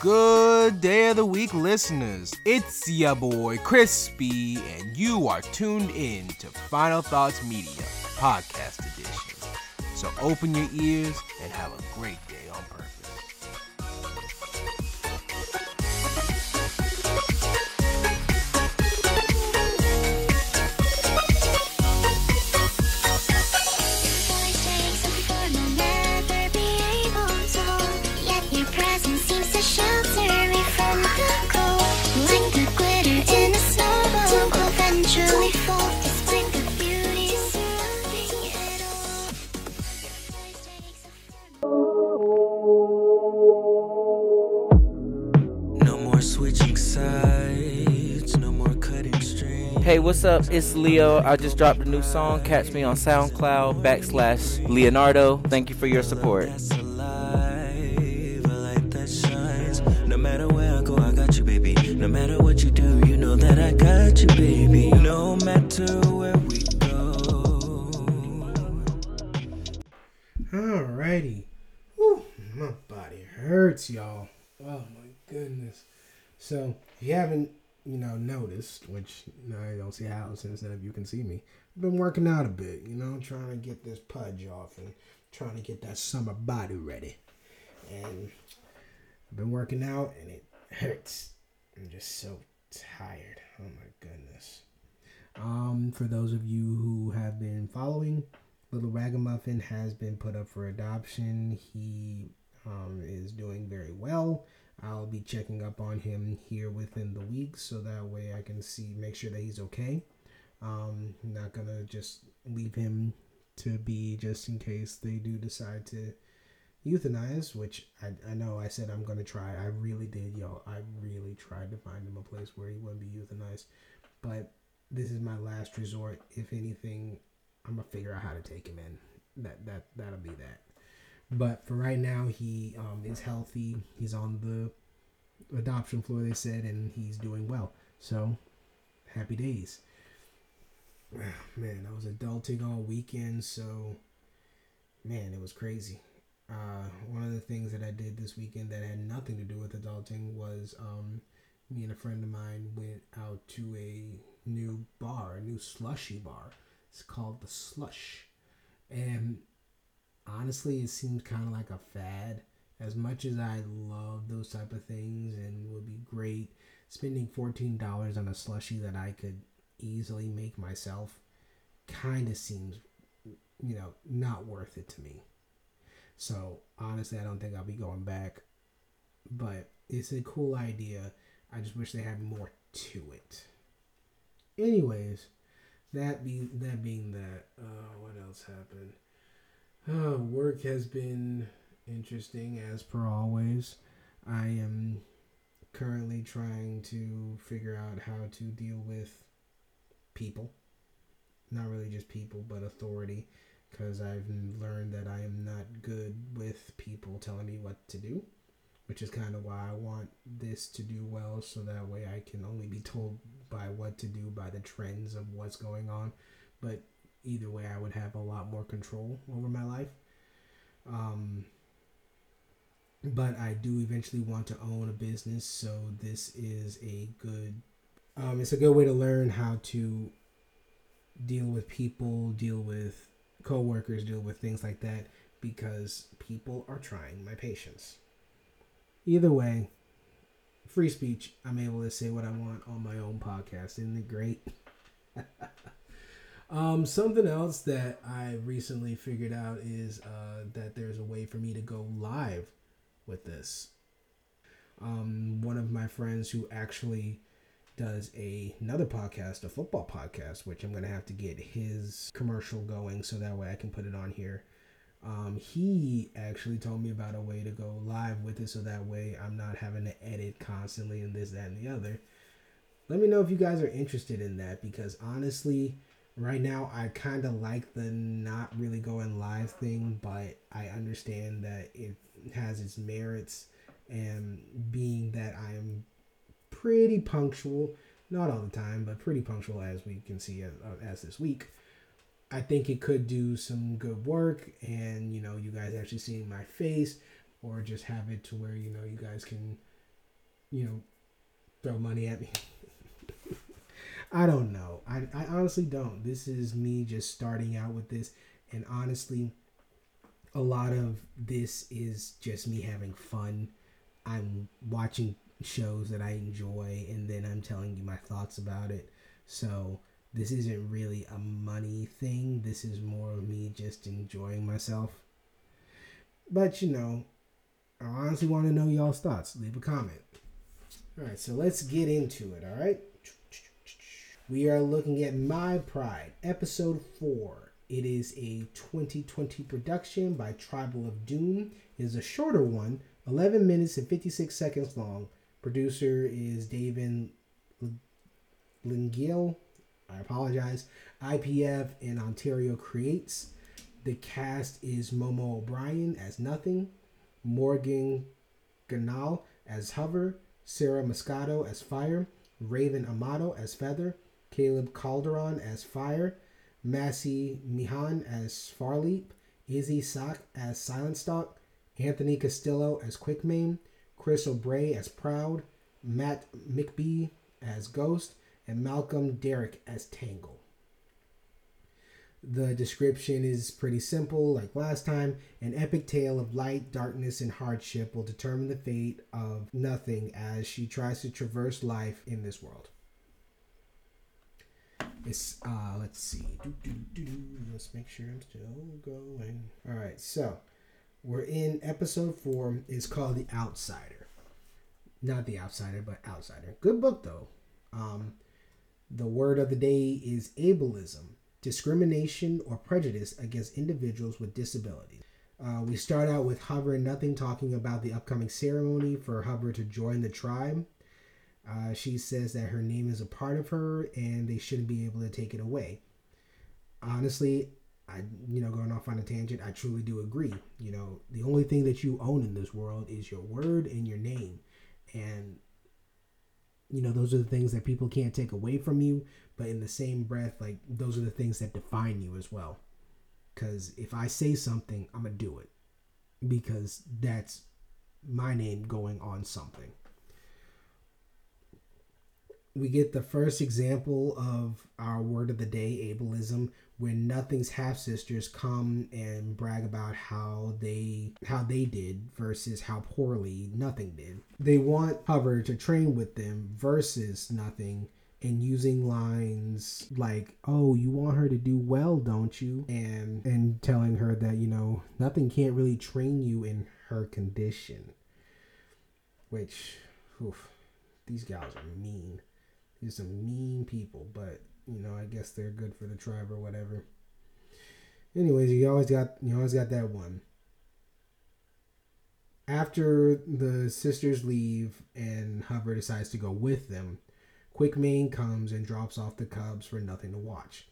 Good day of the week, listeners. It's your boy Crispy, and you are tuned in to Final Thoughts Media Podcast Edition. So open your ears and have a great day what's up? It's Leo. I just dropped a new song. Catch me on SoundCloud backslash Leonardo. Thank you for your support. That's alive, a light that shines. No matter where I go, I got you, baby. No matter what you do, you know that I got you, baby. No matter where we go. Alrighty. Whew, my body hurts, y'all. Oh my goodness. So, if you haven't, you know, noticed, which no, I don't see how since none of you can see me, I've been working out a bit, you know, trying to get this pudge off and trying to get that summer body ready. And I've been working out and it hurts. I'm just so tired. Oh my goodness. Um, for those of you who have been following, Little Ragamuffin has been put up for adoption. He um, is doing very well. I'll be checking up on him here within the week so that way I can see, make sure that he's okay. Um, I'm not gonna just leave him to be just in case they do decide to euthanize, which I, I know I said I'm gonna try. I really did, yo. I really tried to find him a place where he wouldn't be euthanized, but this is my last resort. If anything, I'm gonna figure out how to take him in. That that that'll be that. But for right now, he um, is healthy. He's on the adoption floor, they said, and he's doing well. So happy days. Man, I was adulting all weekend, so man, it was crazy. Uh, one of the things that I did this weekend that had nothing to do with adulting was um, me and a friend of mine went out to a new bar, a new slushy bar. It's called the Slush, and honestly, it seemed kind of like a fad. As much as I love those type of things and would be great, spending fourteen dollars on a slushy that I could easily make myself, kind of seems, you know, not worth it to me. So honestly, I don't think I'll be going back. But it's a cool idea. I just wish they had more to it. Anyways, that be that being that, uh? Uh, work has been interesting as per always. I am currently trying to figure out how to deal with people. Not really just people, but authority. Because I've learned that I am not good with people telling me what to do. Which is kind of why I want this to do well, so that way I can only be told by what to do by the trends of what's going on. But either way, I would have a lot more control over my life. Um, but I do eventually want to own a business, so this is a good. Um, it's a good way to learn how to deal with people, deal with coworkers, deal with things like that, because people are trying my patience. Either way, free speech. I'm able to say what I want on my own podcast. Isn't it great? um, something else that I recently figured out is uh, that there's a way for me to go live with this. Um, one of my friends who actually does a, another podcast, a football podcast, which I'm gonna have to get his commercial going so that way I can put it on here. Um, he actually told me about a way to go live with it so that way I'm not having to edit constantly and this, that, and the other. Let me know if you guys are interested in that because honestly, right now I kind of like the not really going live thing, but I understand that it has its merits and being that I am pretty punctual, not all the time, but pretty punctual as we can see as, as this week. I think it could do some good work, and you know, you guys actually seeing my face, or just have it to where you know you guys can you know, throw money at me. I don't know. I, I honestly don't. This is me just starting out with this. And honestly, a lot of this is just me having fun. I'm watching shows that I enjoy and then I'm telling you my thoughts about it. So this isn't really a money thing. This is more of me just enjoying myself. But you know, I honestly want to know y'all's thoughts. Leave a comment. All right, so let's get into it. All right. We are looking at My Pride, episode 4. It is a 2020 production by Tribal of Doom. It is a shorter one, 11 minutes and 56 seconds long. Producer is David Lingiel. I apologize. IPF in Ontario creates. The cast is Momo O'Brien as Nothing, Morgan Ganal as Hover, Sarah Moscato as Fire, Raven Amato as Feather, Caleb Calderon as Fire, Massey Mihan as Farleap, Izzy Sock as Silent Stalk, Anthony Castillo as Quickmane, Chris O'Bray as Proud, Matt McBee as Ghost, and Malcolm Derrick as Tangle. The description is pretty simple, like last time. An epic tale of light, darkness, and hardship will determine the fate of nothing as she tries to traverse life in this world. It's uh let's see. Do, do, do. Let's make sure I'm still going. Alright, so we're in episode four. It's called The Outsider. Not The Outsider, but Outsider. Good book though. Um the word of the day is ableism, discrimination or prejudice against individuals with disabilities. Uh, we start out with and Nothing talking about the upcoming ceremony for Hover to join the tribe. Uh, she says that her name is a part of her and they shouldn't be able to take it away. Honestly, I, you know, going off on a tangent, I truly do agree. You know, the only thing that you own in this world is your word and your name. And, you know, those are the things that people can't take away from you. But in the same breath, like, those are the things that define you as well. Because if I say something, I'm going to do it. Because that's my name going on something we get the first example of our word of the day ableism when nothing's half sisters come and brag about how they how they did versus how poorly nothing did. They want hover to train with them versus nothing and using lines like oh you want her to do well don't you? and and telling her that you know nothing can't really train you in her condition which oof, these gals are mean these some mean people, but you know, I guess they're good for the tribe or whatever. Anyways, you always got you always got that one. After the sisters leave and Hover decides to go with them, Quickmane comes and drops off the cubs for nothing to watch.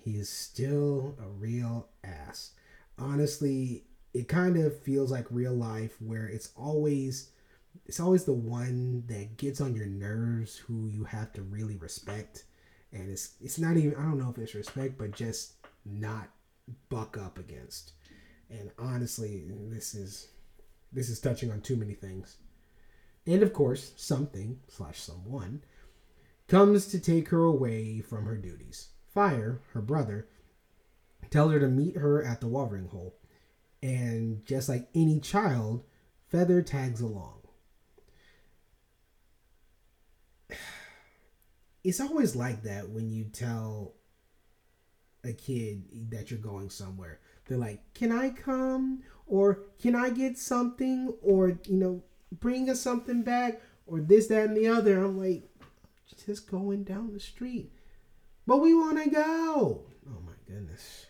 He is still a real ass. Honestly, it kind of feels like real life where it's always it's always the one that gets on your nerves who you have to really respect. And it's it's not even I don't know if it's respect but just not buck up against. And honestly this is this is touching on too many things. And of course something slash someone comes to take her away from her duties. Fire her brother tells her to meet her at the watering hole. And just like any child feather tags along it's always like that when you tell a kid that you're going somewhere. They're like, "Can I come?" or "Can I get something?" or you know, "Bring us something back?" or this, that, and the other. I'm like, just going down the street, but we want to go. Oh my goodness!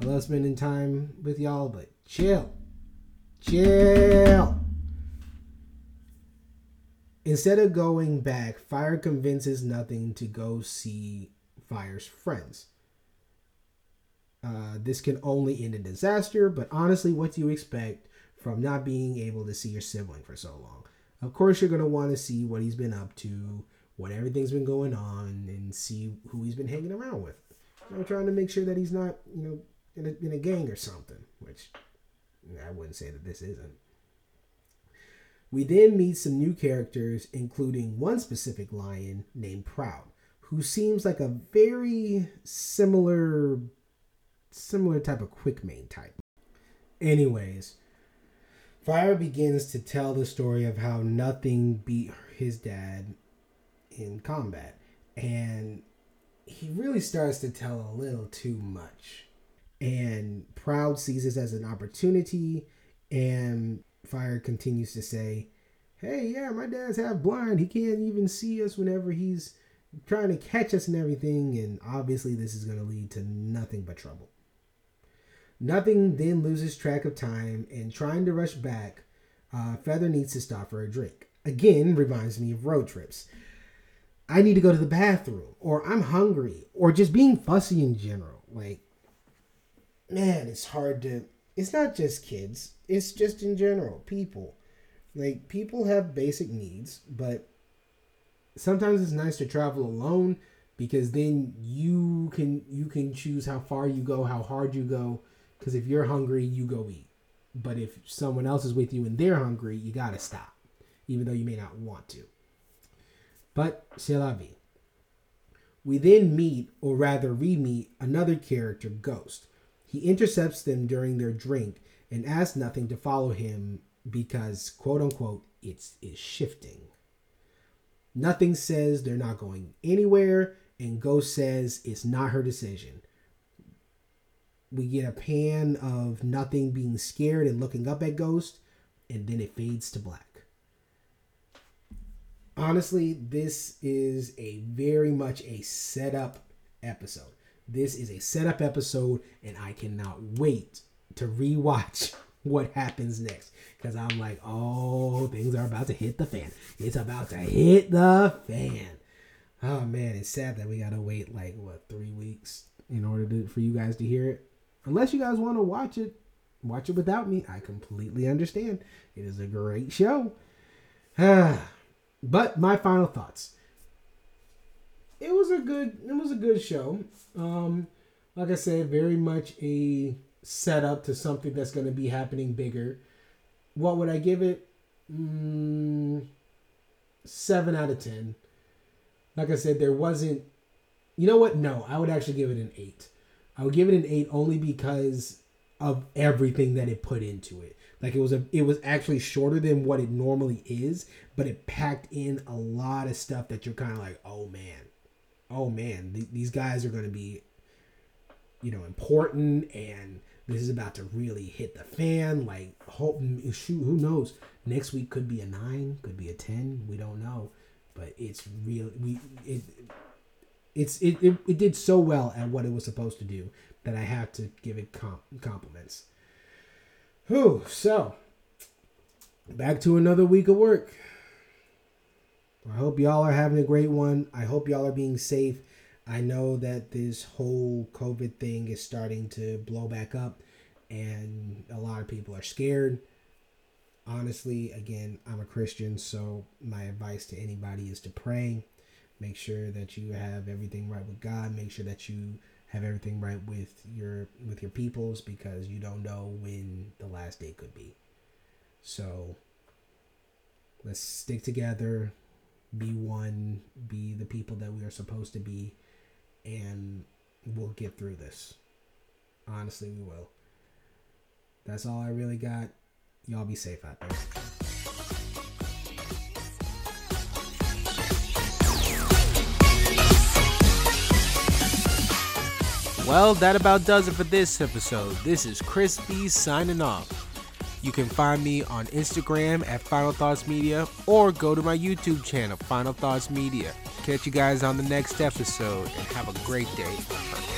I love spending time with y'all, but chill, chill. Instead of going back, Fire convinces Nothing to go see Fire's friends. Uh, this can only end in disaster, but honestly, what do you expect from not being able to see your sibling for so long? Of course, you're going to want to see what he's been up to, what everything's been going on, and see who he's been hanging around with. I'm trying to make sure that he's not, you know, in a, in a gang or something, which I wouldn't say that this isn't. We then meet some new characters, including one specific lion named Proud, who seems like a very similar similar type of Quickmane type. Anyways, Fire begins to tell the story of how nothing beat his dad in combat. And he really starts to tell a little too much. And Proud sees this as an opportunity. And Fire continues to say, Hey, yeah, my dad's half blind. He can't even see us whenever he's trying to catch us and everything. And obviously, this is going to lead to nothing but trouble. Nothing then loses track of time, and trying to rush back, uh, Feather needs to stop for a drink. Again, reminds me of road trips. I need to go to the bathroom, or I'm hungry, or just being fussy in general. Like, man, it's hard to. It's not just kids, it's just in general, people. Like, people have basic needs, but sometimes it's nice to travel alone because then you can you can choose how far you go how hard you go. Because if you're hungry you go eat. But if someone else is with you and they're hungry you gotta stop even though you may not want to. But c'est la vie. We then meet or rather re-meet another character ghost he intercepts them during their drink and asks nothing to follow him because quote unquote it's is shifting Nothing says they're not going anywhere, and Ghost says it's not her decision. We get a pan of nothing being scared and looking up at Ghost, and then it fades to black. Honestly, this is a very much a setup episode. This is a setup episode, and I cannot wait to rewatch what happens next because I'm like, oh, things are about to hit the fan. It's about to hit the fan. Oh man, it's sad that we gotta wait like what three weeks in order to for you guys to hear it. Unless you guys want to watch it, watch it without me. I completely understand. It is a great show. but my final thoughts. It was a good. It was a good show. Um, like I said, very much a setup to something that's going to be happening bigger. What would I give it? Mm, seven out of ten. Like I said, there wasn't. You know what? No, I would actually give it an eight. I would give it an eight only because of everything that it put into it. Like it was a, it was actually shorter than what it normally is, but it packed in a lot of stuff that you're kind of like, oh man, oh man, th- these guys are going to be, you know, important and this is about to really hit the fan. Like, hope, shoot, who knows? Next week could be a nine, could be a ten. We don't know, but it's real. We it it's it, it, it did so well at what it was supposed to do that I have to give it comp- compliments. Whew, so back to another week of work. I hope y'all are having a great one. I hope y'all are being safe. I know that this whole COVID thing is starting to blow back up and a lot of people are scared. Honestly, again, I'm a Christian, so my advice to anybody is to pray. Make sure that you have everything right with God. Make sure that you have everything right with your with your peoples because you don't know when the last day could be. So let's stick together, be one, be the people that we are supposed to be and we'll get through this. Honestly, we will. That's all I really got. Y'all be safe out there. Well, that about does it for this episode. This is Chris B signing off. You can find me on Instagram at Final Thoughts Media or go to my YouTube channel, Final Thoughts Media. Catch you guys on the next episode and have a great day.